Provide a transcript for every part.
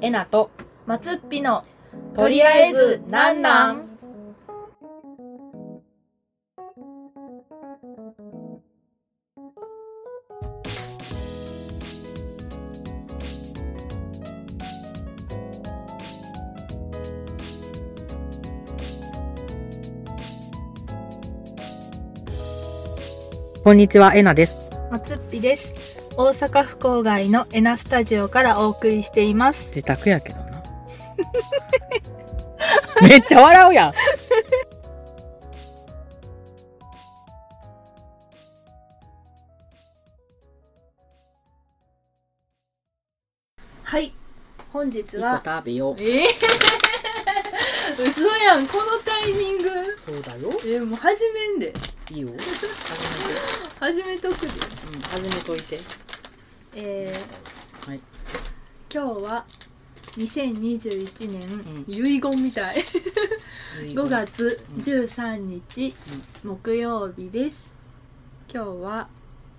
えなと松っぴのとりあえずなんなん？こんにちはえなです。松っぴです大阪府郊外のエナスタジオからお送りしています。自宅やけどな。めっちゃ笑うやん。はい本日は。食べよう。ええ 嘘やんこのタイミング。そうだよ。えもう始めんで。いいよ。始めとくで。うん始めといてえーはい。今日は2021年、ん。遺言みたい。5月13日、木曜日です。今日は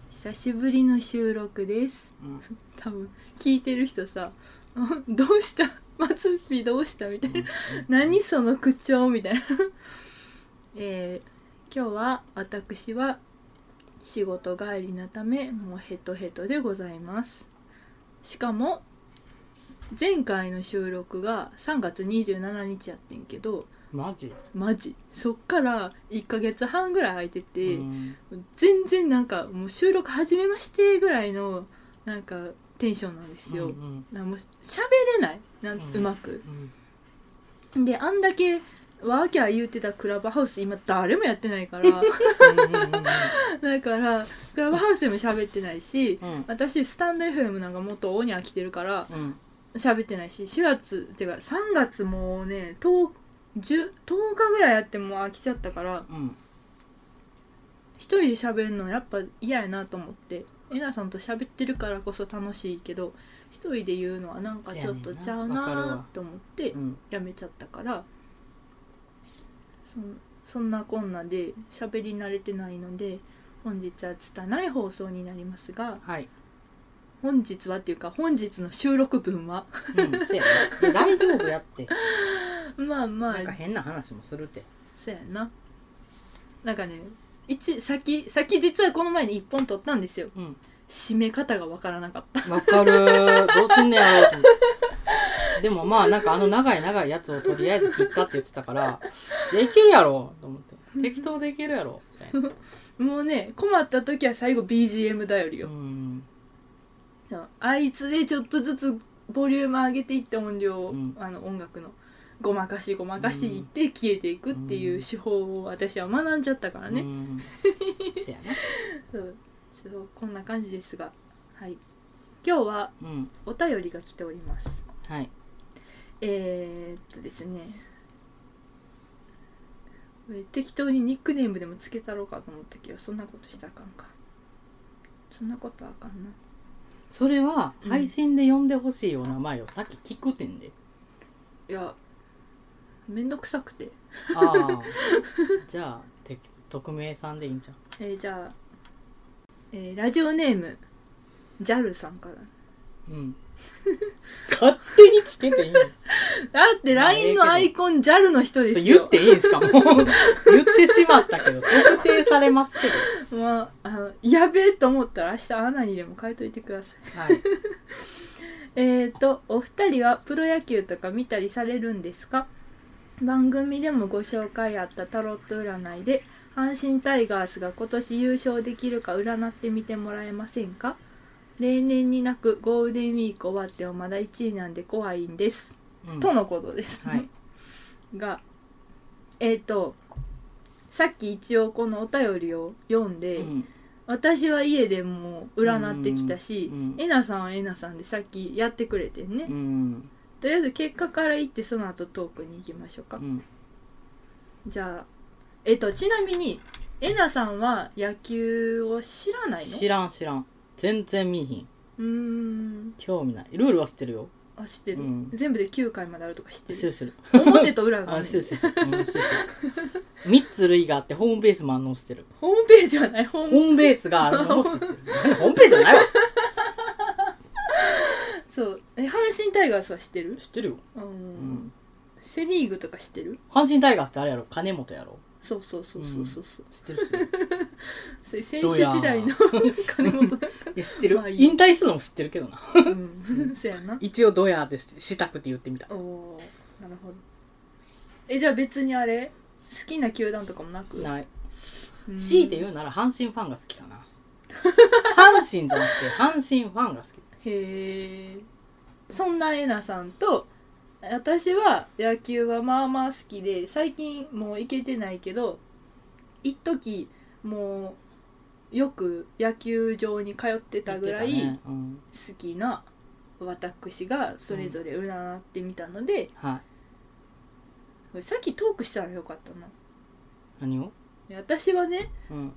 久しぶりの収録です。うん。多分聞いてる人さ「う んどうした？松っぴどうした?」みたいな「何その口調」みたいな。えー今日は私は仕事帰りなためもうヘトヘトでございます。しかも前回の収録が3月27日やってんけどマジ？マジ。そっから1ヶ月半ぐらい空いてて、うん。全然なんかもう収録始めましてぐらいのなんかテンションなんですよ、うん。なんかもう喋れない。なんうん。うまく。うん。であんだけワーキャー言うてたクラブハウス今誰もやってないから。だからクラブハウスでも喋ってないしうん。私スタンド FM なんかもっと大に飽きてるからうん。喋ってないし4月っていうか3月もうね 10, 10, 10日ぐらいやってもう飽きちゃったからうん。一人で喋るのやっぱ嫌やなと思ってえなさんと喋ってるからこそ楽しいけど一人で言うのはなんかちょっとちゃうなと思ってうん。やめちゃったからそそんなこんなで喋り慣れてないので本日は拙い放送になりますがはい。本日はっていうか本日の収録分はうんせやな。大丈夫やって。まあまあなんか変な話もするって。そうやな。なんかね一先先実はこの前に1本撮ったんですよ。うん締め方がわからなかった。わかる。どうすんねやろうと思って。でもまあなんかあの長い長いやつをとりあえず切ったって言ってたからできるやろと思って。適当できるやろみたいな。もうね困った時は最後 BGM 頼りうよ、あいつでちょっとずつボリューム上げていって音量を、うん。あの音楽の。ごまかしごまかしいって消えていくっていう手法を私は学んじゃったからね、う そうそうこんな感じですが。はい。今日はうん。お便りが来ております。はい。えー、っとですね。これ適当にニックネームでもつけたろうかと思ったけどそんなことしたらあかんか。そんなことはあかんな。それはうん。配信で呼んでほしいお名前をさっき聞くてんで。いやめんどくさくて。ああじゃあて匿名さんでいいんじゃんえーじゃあ、えーラジオネーム JAL さんから。うん。勝手につけていいの。だって LINE のアイコン JAL の人でそすよ。れ言っていいんしかも。言ってしまったけど特定されますけど。まあ、あのやべえと思ったら明日アナにでも書いといてください。はい。えーとお二人はプロ野球とか見たりされるんですか？番組でもご紹介あったタロット占いで阪神タイガースが今年優勝できるか占ってみてもらえませんか？例年になくゴールデンウィーク終わってもまだ1位なんで怖いんです、うん。とのことです、はい。がえーとさっき一応このお便りを読んで、うん。私は家でもう占ってきたし、うんうん。えなさんはえなさんでさっきやってくれてんね、うん。とりあえず結果から言ってその後トークに行きましょうか、うん。じゃあえっとちなみにえなさんは野球を知らないの？知らん知らん。全然見えひん。うーん。興味ない。ルールは知ってるよ。あ知ってる、うん。全部で9回まであるとか知ってる。知る知る。表と裏があるあ知る知る。うん知る知る。3つ類があってホームベースもあんのも知ってる。ホームページはない？ホームホームベースがあるのも知ってる。ホームページじゃないわ。そ そう。え阪神タイガースは知ってる？知ってるよ、うん、うん、セ・リーグとか知ってる？阪神タイガースってあれやろ？金本やろ？そうそうそうそうそう。そう、知ってる知ってるそれ選手時代の金本だえ知ってる、まあいい。引退したのも知ってるけどな。うん。そうやな。一応ドヤってしたくて言ってみた。おおーなるほど。えじゃあ別にあれ好きな球団とかもなく？ない。うん。強いて言うなら阪神ファンが好きかな。阪神じゃなくて阪神ファンが好き。へえそんなえなさんと私は野球はまあまあ好きで最近もう行けてないけど一時もうよく野球場に通ってたぐらい好きな私がそれぞれ占ってみたので、うん、はさっきトークしたらよかったな。何を？私はねうん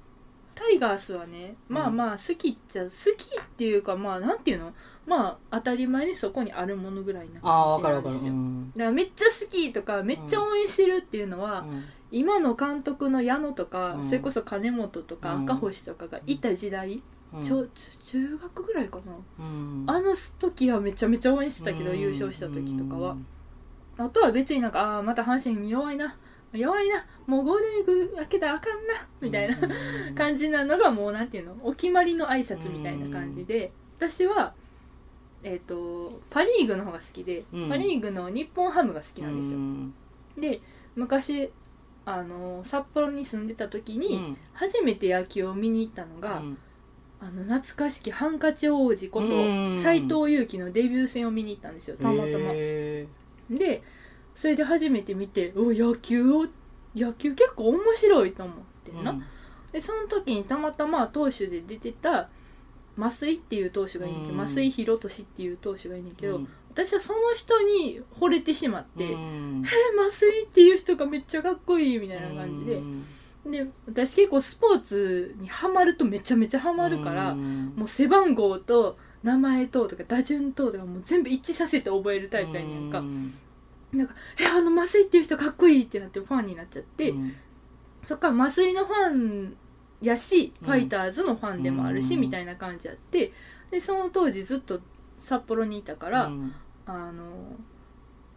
タイガースはねまあまあ好きっちゃ好きっていうかまあなんていうの？まあ当たり前にそこにあるものぐらいな感じなんですよ。うん。だからめっちゃ好きとかめっちゃ応援してるっていうのは、うん。今の監督の矢野とか、うん。それこそ金本とかうん。赤星とかがいた時代、うん。ちょ中学ぐらいかな、うん。あの時はめちゃめちゃ応援してたけど、うん。優勝した時とかは、あとは別になんかああまた阪神弱いな弱いな。もうゴールデンウィーク明けたらあかんな。みたいな、うん感じなのがもうなんていうの？お決まりの挨拶みたいな感じで、私はえっ、とパ・リーグの方が好きで、うん。パ・リーグの日本ハムが好きなんですよ、うんで昔あの札幌に住んでた時に、うん。初めて野球を見に行ったのが、うん。あの懐かしきハンカチ王子ことうん斎藤佑樹のデビュー戦を見に行ったんですよ。たまたま。へでそれで初めて見てお野球を野球結構面白いと思ってんな、ーうん。でその時にたまたま投手で出てた増井っていう投手がいるけどうん。増井宏俊っていう投手がいるけど、うん。私はその人に惚れてしまって「うん。え増井っていう人がめっちゃかっこいい」みたいな感じで。うん。で私結構スポーツにハマるとめちゃめちゃハマるからうん。もう背番号と名前ととか打順ととかもう全部一致させて覚えるタイプやねんか。うんなんか「えあの増井っていう人かっこいい」ってなってファンになっちゃって、うん。そっから増井のファンやし、うん。ファイターズのファンでもあるし、うん。みたいな感じやってでその当時ずっと札幌にいたから、うん。あの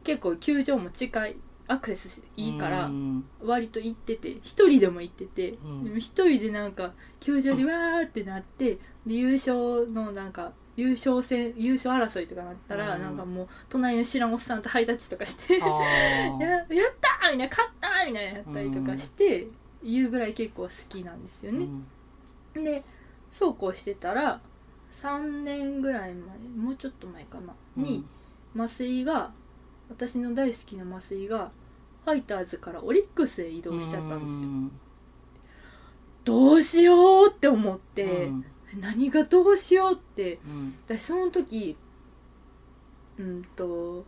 結構球場も近いアクセスいいからうん。割と行ってて一人でも行ってて、うん。でも一人でなんか球場でわーってなってで優勝のなんか優勝戦優勝争いとかなったら、うん。なんかもう隣の知らんおっさんとハイタッチとかして ややったーみたいな勝ったーみたいなやったりとかして、言うぐらい結構好きなんですよね。でそうこうしてたら3年ぐらい前もうちょっと前かな、に増井が私の大好きな増井がファイターズからオリックスへ移動しちゃったんですよ。どうしようって思って、うん何がどうしようって。うん。私その時うんと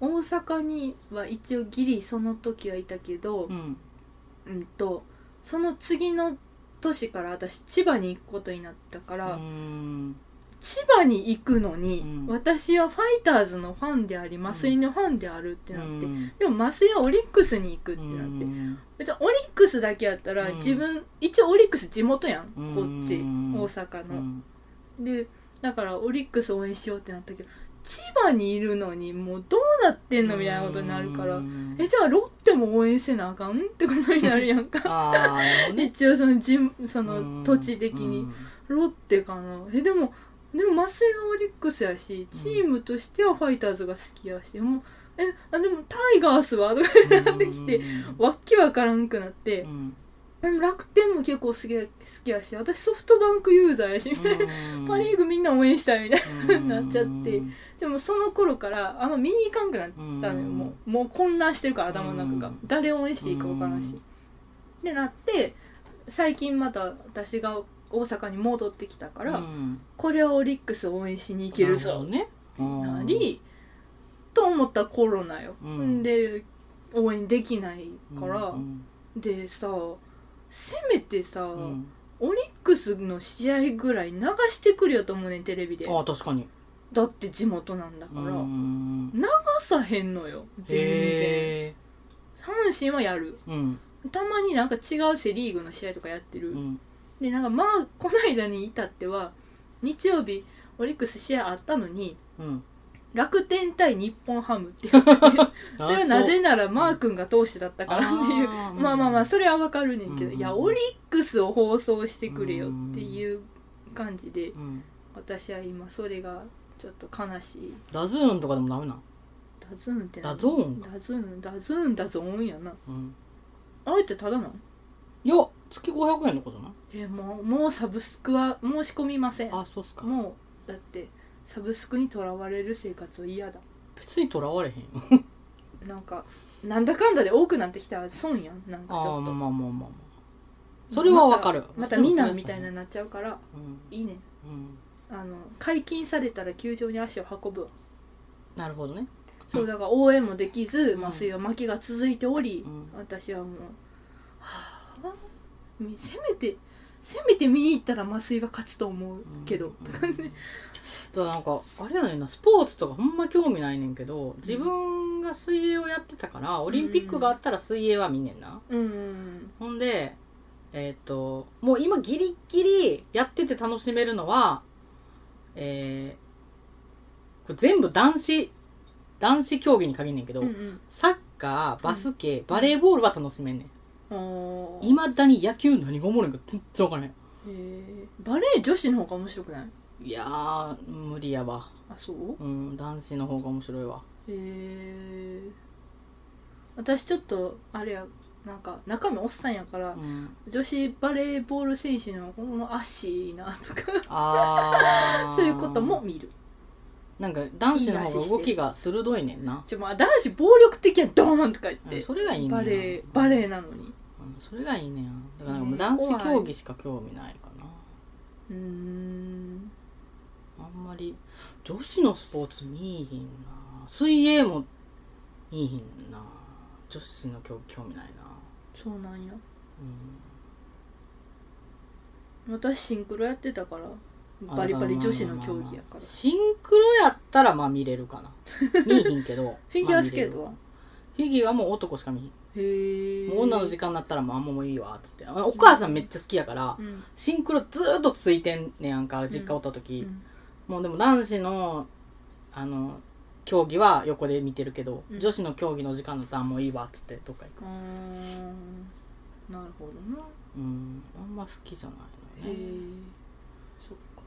大阪には一応ギリその時はいたけど、うん。うんとその次の年から私千葉に行くことになったから、うん千葉に行くのに、うん。私はファイターズのファンであり増井のファンであるってなって、うんでも増井はオリックスに行くってなって、うん別にオリックスだけやったらうん。自分、一応オリックス地元やん、うんこっちうん大阪の、うん。でだからオリックス応援しようってなったけど千葉にいるのにもうどうなってんのみたいなことになるから、うん。えじゃあロッテも応援せなあかんってことになるやんか。あーなるほどね。一応そのじそのうん。土地的に、ロッテかな。えでもでも麻酔はオリックスやしチームとしてはファイターズが好きやしもうえあでもタイガースはとかうん。なってきてわっきわからんくなって。うん。でも楽天も結構好きや好きやし私ソフトバンクユーザーやしみたいなうん。パ・リーグみんな応援したいみたいなうん。なっちゃって。でもその頃からあんま見に行かんくなったのよ。うん。もうもう混乱してるから頭の中が。うん。誰を応援していいか分からんし。ってなって最近また私が大阪に戻ってきたから、うん。これはオリックス応援しに行けるぞなほどね。なりと思ったコロナよ、うん。で応援できないから、うんでさせめてさ、うん。オリックスの試合ぐらい流してくれよと思うねんテレビで。ああ確かに。だって地元なんだから、うん流さへんのよ全然。へ阪神はやる。ーうん。たまになんか違うセ・リーグの試合とかやってる、うんでなんかまあこの間に至っては日曜日オリックス試合あったのにうん。楽天対日本ハムっていう それはなぜならマー君が投手だったからっていうあーまあまあまあそれはわかるねんけど、うんいやオリックスを放送してくれよっていう感じでうん。私は今それがちょっと悲しい。ダズーンとかでもダメなんダズーンって何？ダゾーンか。ダズーンダズーンダゾーンやな。うん。あれってただなのいや月500円のことなえもうもうサブスクは申し込みません。あそうっすか。もうだってサブスクにとらわれる生活は嫌だ。別にとらわれへんよ。なんかなんだかんだで多くなってきたら損やん。なんかちょっと。ああまあまあまあまあ。まあそれはわかる。またみんなみたいなになっちゃうからうん。いいね。うん。あの解禁されたら球場に足を運ぶ。わなるほどね。そうだから応援もできずうん麻酔は負けが続いており、うん。私はもうはあみせめてせめて見に行ったら麻酔が勝つと思うけど、うん。だからなんかあれやねんな。スポーツとかほんま興味ないねんけど自分が水泳をやってたからオリンピックがあったら水泳は見んねんな、うん。うんほんでえっ、ともう今ギリギリやってて楽しめるのはえーこれ全部男子男子競技に限んねんけど、うんうん。サッカーバスケ、バレーボールは楽しめんねんいまだに野球何がおもろいんか全然わからへんバレー女子の方が面白くない？いやー無理やわ。あそう？うん男子の方が面白いわ。へえ私ちょっとあれやなんか中身おっさんやから、うん。女子バレーボール選手のこの足いいなとか そういうことも見る。なんか男子の方が動きが鋭いねんな。ちょまあ男子暴力的やドーンとか言って、うんそれがいいバレーバレーなのに。うんそれがいいねんだからなんかもうね男子競技しか興味ないかな。うーん。あんまり女子のスポーツ見いひんな。水泳も見いひんな女子の競技興味ないな。そうなんや。うん。私シンクロやってたからあバリバリ女子の競技やから。シンクロやったらまあ見れるかな。見いひんけど。フィギュアスケートは？まあ見れる。フィギュアも男しか見ひんもう女の時間になったらまあもういいわっつって。あお母さんめっちゃ好きやからうん。シンクロずーっとついてんねやんか実家おった時、うん。もうでも男子のあの競技は横で見てるけど、うん。女子の競技の時間だったらもういいわっつってどっか行く。なるほどな。うんあんま好きじゃないのね。そっか。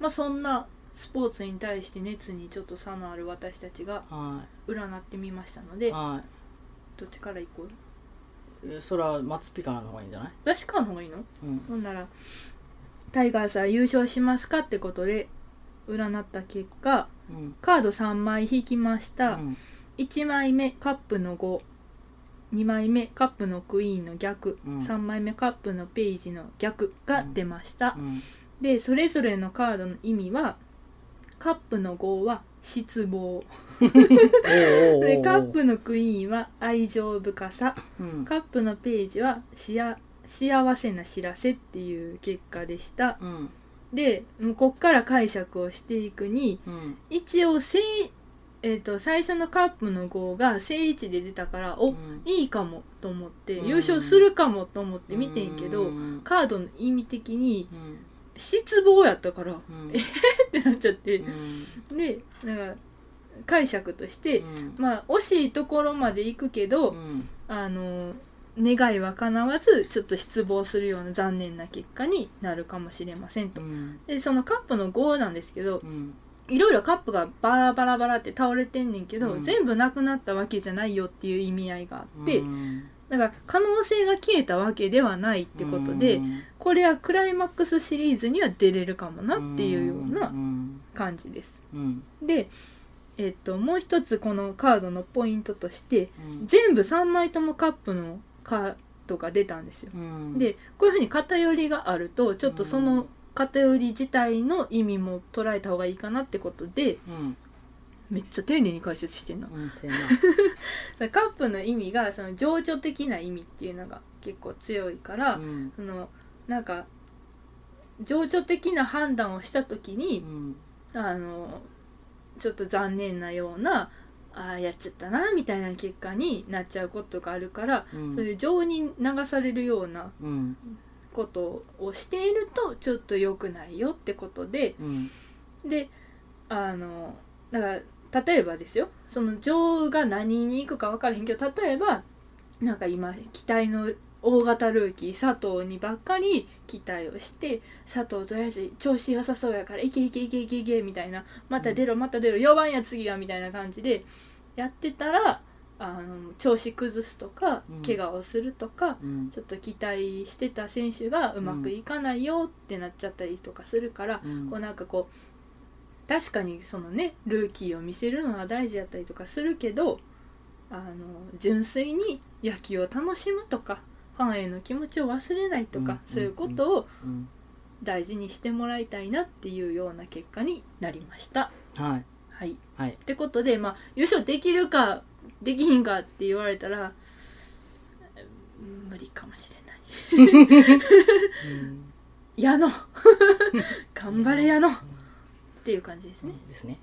まあそんなスポーツに対して熱にちょっと差のある私たちがは占ってみましたのいではどっちから行こう？いえそれは松ピカラの方がいいんじゃない？私からの方がいいの？うん。ほんならタイガースは優勝しますかってことで占った結果うん。カード3枚引きました、うん。1枚目カップの52枚目カップのクイーンの逆、うん。3枚目カップのページの逆が出ました、うん。でそれぞれのカードの意味はカップの5は失望。でカップのクイーンは愛情深さ。うん。カップのページは幸せな知らせっていう結果でした。うん。でもうこっから解釈をしていくにうん。一応正、えー、と最初のカップの5が正位置で出たからお、うん。いいかもと思ってうん。優勝するかもと思って見てんけど、うん。カードの意味的にうん失望やったからっうん。てなっちゃって。うん。でだから解釈として、うん。まあ惜しいところまで行くけど、うん。あの願いは叶わずちょっと失望するような残念な結果になるかもしれませんと。うん。でそのカップの5なんですけどうんいろいろカップがバラバラバラって倒れてんねんけど、うん全部なくなったわけじゃないよっていう意味合いがあって、うんだから可能性が消えたわけではないってことで、うん。これはクライマックスシリーズには出れるかもなっていうようなうん感じです。うん。で、えっと、もう一つこのカードのポイントとしてうん。全部3枚ともカップのカードが出たんですよ。うん。でこういうふうに偏りがあるとちょっとその偏り自体の意味も捉えた方がいいかなってことでうんめっちゃ丁寧に解説してんな。カップの意味がその情緒的な意味っていうのが結構強いから、うん。そのなんか情緒的な判断をした時うに、ん。あのちょっと残念なようなああやっちゃったなみたいな結果になっちゃうことがあるから、うん。そういう情に流されるようなうんことをしているとちょっと良くないよってことでうん。であのだから例えばですよ。その女王が何に行くか分からへんけど例えばなんか今期待の大型ルーキー佐藤にばっかり期待をして佐藤とりあえず調子良さそうやからいけいけいけいけいけみたいなまた出ろまた出ろ4番や次はみたいな感じでやってたらあの調子崩すとかうん。怪我をするとか、うん。ちょっと期待してた選手がうまくいかないよってなっちゃったりとかするから、うん。こうなんかこう確かにそのねルーキーを見せるのは大事やったりとかするけどあの純粋に野球を楽しむとかファンへの気持ちを忘れないとか、うんそういうことをうん大事にしてもらいたいなっていうような結果になりました。はい。はい、はい。ってことで、まあ、優勝できるかできひんかって言われたらうん無理かもしれない。うん。矢野。頑張れ矢野っていう感じですね。ですね。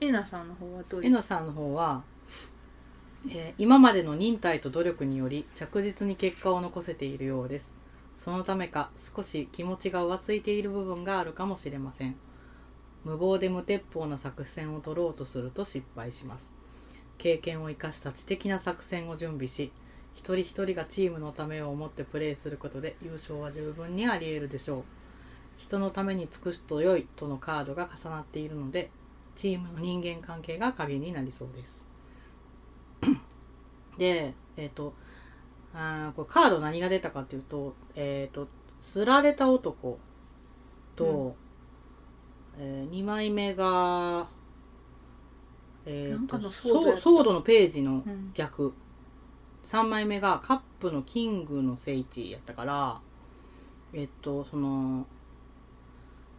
えなさんの方はどうですか？えなさんの方は、えー今までの忍耐と努力により着実に結果を残せているようです。そのためか少し気持ちが浮ついている部分があるかもしれません。無謀で無鉄砲な作戦を取ろうとすると失敗します。経験を生かした知的な作戦を準備し一人一人がチームのためを思ってプレーすることで優勝は十分にあり得るでしょう人のために尽くすと良いとのカードが重なっているのでチームの人間関係が鍵になりそうです。でえっ、とあーこれカード何が出たかっていうとえっ、と釣られた男と、え2枚目がえーとなんかのソードのページのうん。逆、3枚目がカップのキングの聖地やったからえっとその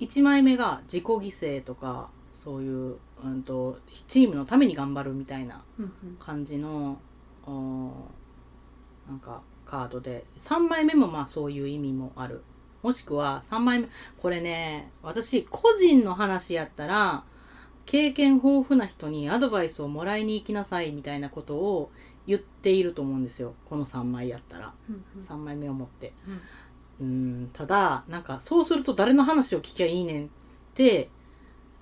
1枚目が自己犠牲とかそういう、うん、とチームのために頑張るみたいなうんうん。感じのおーなんかカードで3枚目もまあそういう意味もある。もしくは3枚目これね私個人の話やったら経験豊富な人にアドバイスをもらいに行きなさいみたいなことを言っていると思うんですよ。この3枚やったら。うんうん。3枚目を持って。うんうんただなんかそうすると誰の話を聞きゃいいねんって、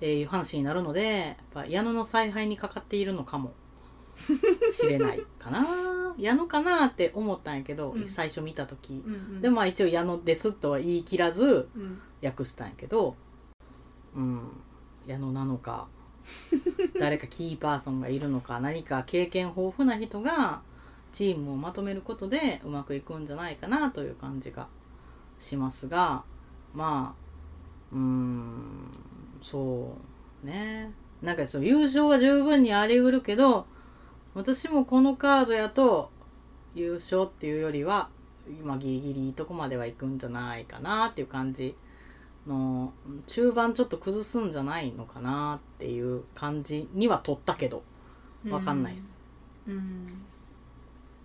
えーいう話になるのでやっぱ矢野の采配にかかっているのかもしれないかな。矢野かなって思ったんやけど、うん。最初見た時、うんうん。でもまあ一応矢野ですとは言い切らずうん。訳したんやけどうん矢野なのか誰かキーパーソンがいるのか何か経験豊富な人がチームをまとめることでうまくいくんじゃないかなという感じがしますがまあうーんそうね。なんかそう優勝は十分にあり得るけど私もこのカードやと優勝っていうよりは今ギリギリいいとこまでは行くんじゃないかなっていう感じの中盤ちょっと崩すんじゃないのかなっていう感じには取ったけどわかんないです。うん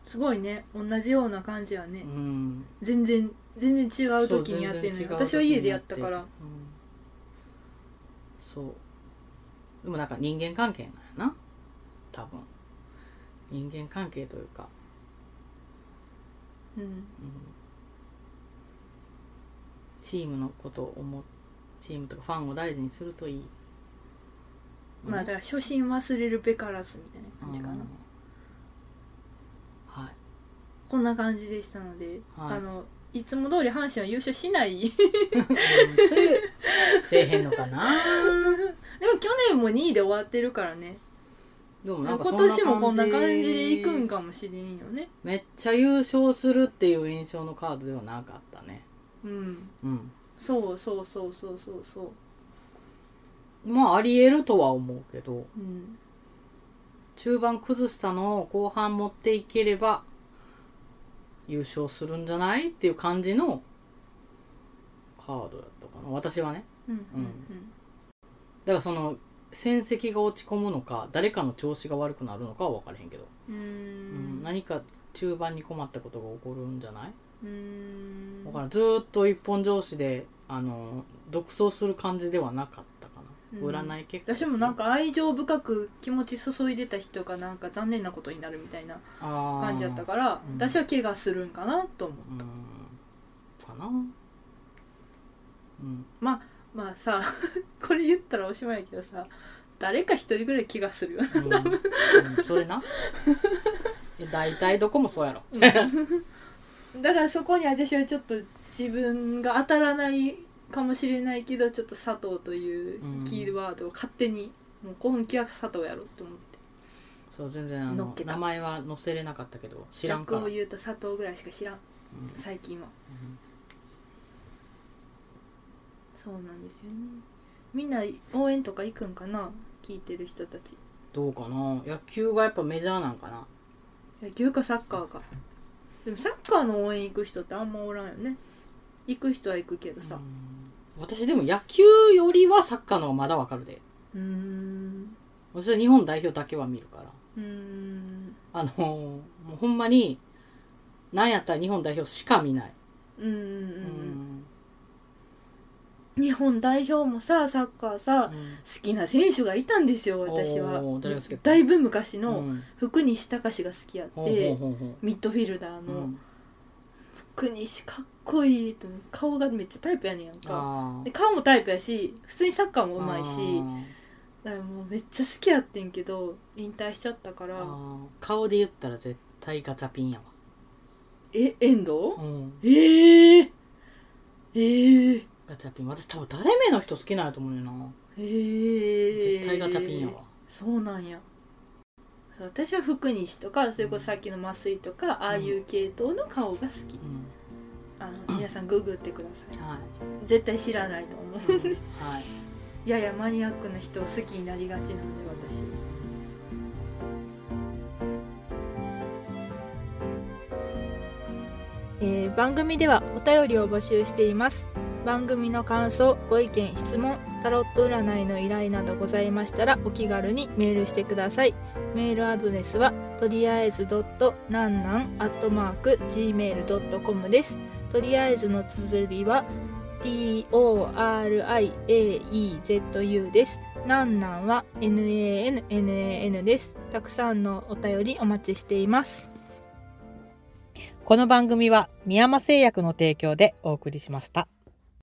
すごいね。同じような感じはね、うん。全然全然違う時にやってるのよ私は家でやったから。うん。そう。でもなんか人間関係なんやな。多分。人間関係というか、うん。うん。チームのことを思う。チームとかファンを大事にするといい、まあだから初心忘れるべからずみたいな感じかな、うん。はいこんな感じでしたので、はい。あのいつも通り阪神は優勝しない。うんそういうせえへんのかな？でも去年も2位で終わってるからね。でも今年もこんな感じでいくんかもしれんよね。めっちゃ優勝するっていう印象のカードではなかったね。うん。うん。そうそうそうそうそうそう。まあありえるとは思うけど。うん。中盤崩したのを後半持っていければ優勝するんじゃない？っていう感じのカードだったかな。私はね。うんうんだからその戦績が落ち込むのか誰かの調子が悪くなるのかは分からへんけど、うん。何か中盤に困ったことが起こるんじゃない？うん。だからん。ずーっと一本上司であの独走する感じではなかっ占い結果私もなんか愛情深く気持ち注いでた人がなんか残念なことになるみたいな感感じだったからうん。私は怪我するんかなと思う。うん。かな。うん。まあさ これ言ったらおしまいやけどさ誰か一人ぐらい気がするようん。うん。それな。大体どこもそうやろ。だからそこに私はちょっと自分が当たらないかもしれないけどちょっと佐藤というキーワードを勝手に、もう今期は佐藤やろうと思って。そう全然あの名前は載せれなかったけど知らんから。逆を言うと佐藤ぐらいしか知らん。うん。最近は。そうなんですよね。みんな応援とか行くんかな？聞いてる人たち。どうかな？野球がやっぱメジャーなんかな？野球かサッカーか。でもサッカーの応援行く人ってあんまおらんよね。行く人は行くけどさ。うん私でも野球よりはサッカーの方がまだわかるで。うーん。私は日本代表だけは見るから。うーん。あのもうほんまになんやったら日本代表しか見ない、うんうんうんうん。日本代表もさサッカーさ好きな選手がいたんですよ私は。おー誰が好きだだいぶ昔うのん。福西隆が好きやっほうほうてほうほミッドフィルダーの。ううん福西かっこいいと顔がめっちゃタイプやねんやんか。あで顔もタイプやし普通にサッカーもーうまいしあだからもうめっちゃ好きやってんけど引退しちゃったから。顔で言ったら絶対ガチャピンやわ、え遠藤？うん、ええええガチャピン。私多分誰目の人好きなんやと思うねんな。ええ絶対ガチャピンやわ。そうなんや私は福西とかそれこそさっきの麻酔とか、ああいう系統の顔が好き。うん。あの皆さんググってください。はい、絶対知らないと思う。はい、ややマニアックな人を好きになりがちなんでえー番組ではお便りを募集しています。番組の感想ご意見質問タロット占いの依頼などございましたらお気軽にメールしてくださいメールアドレスはとりあえずドットなんなんアットマーク gmail.com ですとりあえずの綴りは TORIAEZU です。なんなんは NANNAN です。たくさんのお便りお待ちしています。この番組は宮山製薬の提供でお送りしました